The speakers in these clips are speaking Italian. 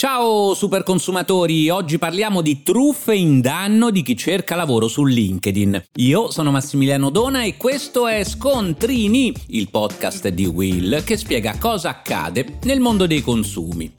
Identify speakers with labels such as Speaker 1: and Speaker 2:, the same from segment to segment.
Speaker 1: Ciao super consumatori, oggi parliamo di truffe in danno di chi cerca lavoro su LinkedIn. Io sono Massimiliano Dona e questo è Scontrini, il podcast di Will che spiega cosa accade nel mondo dei consumi.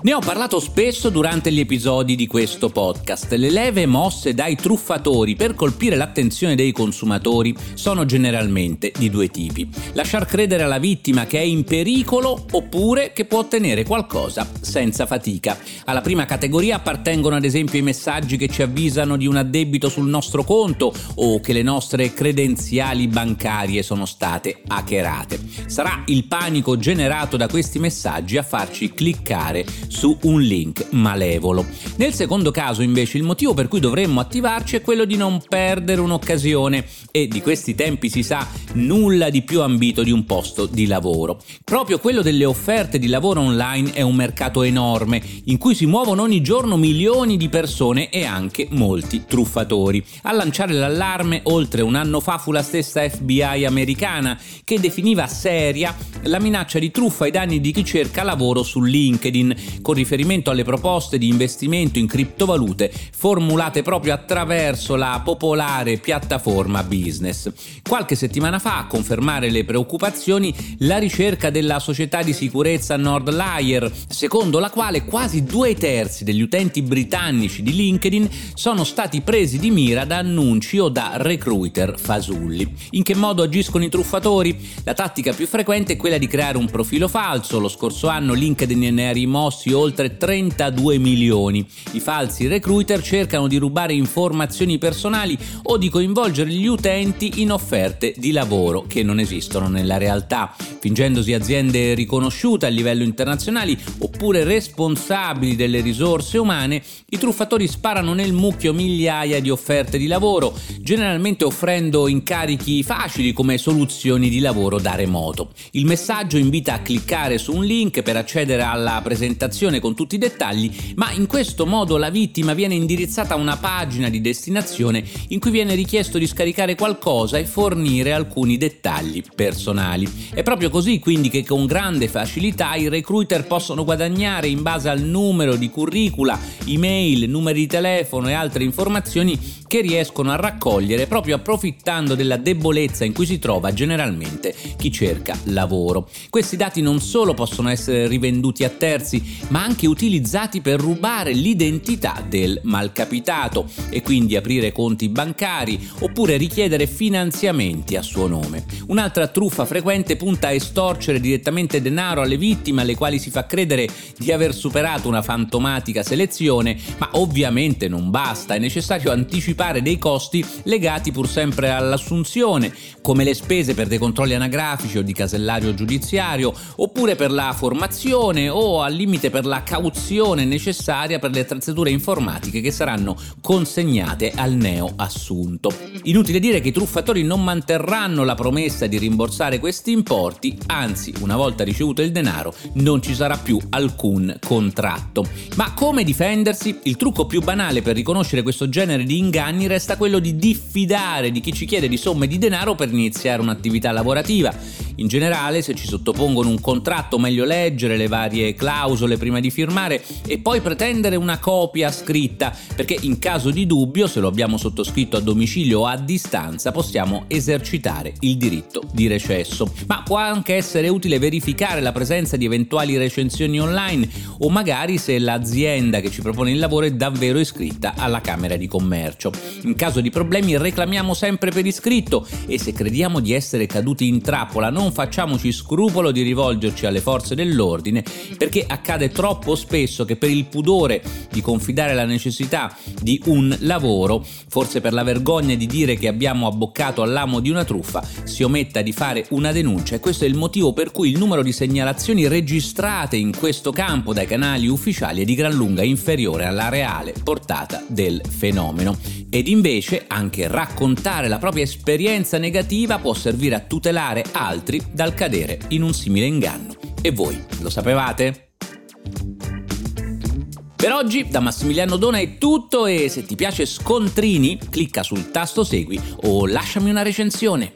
Speaker 1: Ne ho parlato spesso durante gli episodi di questo podcast. Le leve mosse dai truffatori per colpire l'attenzione dei consumatori sono generalmente di due tipi. Lasciar credere alla vittima che è in pericolo oppure che può ottenere qualcosa senza fatica. Alla prima categoria appartengono ad esempio i messaggi che ci avvisano di un addebito sul nostro conto o che le nostre credenziali bancarie sono state hackerate. Sarà il panico generato da questi messaggi a farci cliccare su un link malevolo. Nel secondo caso invece il motivo per cui dovremmo attivarci è quello di non perdere un'occasione e di questi tempi si sa nulla di più ambito di un posto di lavoro. Proprio quello delle offerte di lavoro online è un mercato enorme in cui si muovono ogni giorno milioni di persone e anche molti truffatori. A lanciare l'allarme oltre un anno fa fu la stessa FBI americana che definiva seria la minaccia di truffa ai danni di chi cerca lavoro su LinkedIn con riferimento alle proposte di investimento in criptovalute formulate proprio attraverso la popolare piattaforma business. Qualche settimana fa, a confermare le preoccupazioni, la ricerca della società di sicurezza Nordlier, secondo la quale quasi due terzi degli utenti britannici di LinkedIn sono stati presi di mira da annunci o da recruiter fasulli. In che modo agiscono i truffatori? La tattica più frequente è quella di creare un profilo falso. Lo scorso anno LinkedIn ne ha rimossi oltre 32 milioni. I falsi recruiter cercano di rubare informazioni personali o di coinvolgere gli utenti in offerte di lavoro che non esistono nella realtà, fingendosi aziende riconosciute a livello internazionale oppure responsabili delle risorse umane, i truffatori sparano nel mucchio migliaia di offerte di lavoro, generalmente offrendo incarichi facili come soluzioni di lavoro da remoto. Il messaggio invita a cliccare su un link per accedere alla presentazione con tutti i dettagli, ma in questo modo la vittima viene indirizzata a una pagina di destinazione in cui viene richiesto di scaricare qualcosa e fornire alcuni dettagli personali. È proprio così quindi che con grande facilità i recruiter possono guadagnare in base al numero di curricula, email, numeri di telefono e altre informazioni che riescono a raccogliere proprio approfittando della debolezza in cui si trova generalmente chi cerca lavoro. Questi dati non solo possono essere rivenduti a terzi, ma anche utilizzati per rubare l'identità del malcapitato e quindi aprire conti bancari oppure richiedere finanziamenti a suo nome. Un'altra truffa frequente punta a estorcere direttamente denaro alle vittime alle quali si fa credere di aver superato una fantomatica selezione, ma ovviamente non basta, è necessario anticipare dei costi legati pur sempre all'assunzione, come le spese per dei controlli anagrafici o di casellario giudiziario, oppure per la formazione o al limite per la cauzione necessaria per le attrezzature informatiche che saranno consegnate al neo assunto. Inutile dire che i truffatori non manterranno la promessa di rimborsare questi importi, anzi, una volta ricevuto il denaro non ci sarà più alcun contratto. Ma come difendersi? Il trucco più banale per riconoscere questo genere di inganni resta quello di diffidare di chi ci chiede di somme di denaro per iniziare un'attività lavorativa. In generale, se ci sottopongono un contratto, meglio leggere le varie clausole prima di firmare e poi pretendere una copia scritta, perché in caso di dubbio, se lo abbiamo sottoscritto a domicilio o a distanza, possiamo esercitare il diritto di recesso. Ma può anche essere utile verificare la presenza di eventuali recensioni online o magari se l'azienda che ci propone il lavoro è davvero iscritta alla Camera di Commercio. In caso di problemi reclamiamo sempre per iscritto e se crediamo di essere caduti in trappola non facciamoci scrupolo di rivolgerci alle forze dell'ordine perché accade troppo spesso che per il pudore di confidare la necessità di un lavoro, forse per la vergogna di dire che abbiamo abboccato all'amo di una truffa, si ometta di fare una denuncia e questo è il motivo per cui il numero di segnalazioni registrate in questo campo dai canali ufficiali è di gran lunga inferiore alla reale portata del fenomeno. Ed invece anche raccontare la propria esperienza negativa può servire a tutelare altri dal cadere in un simile inganno. E voi lo sapevate? Per oggi da Massimiliano Dona è tutto e se ti piace Scontrini clicca sul tasto segui o lasciami una recensione.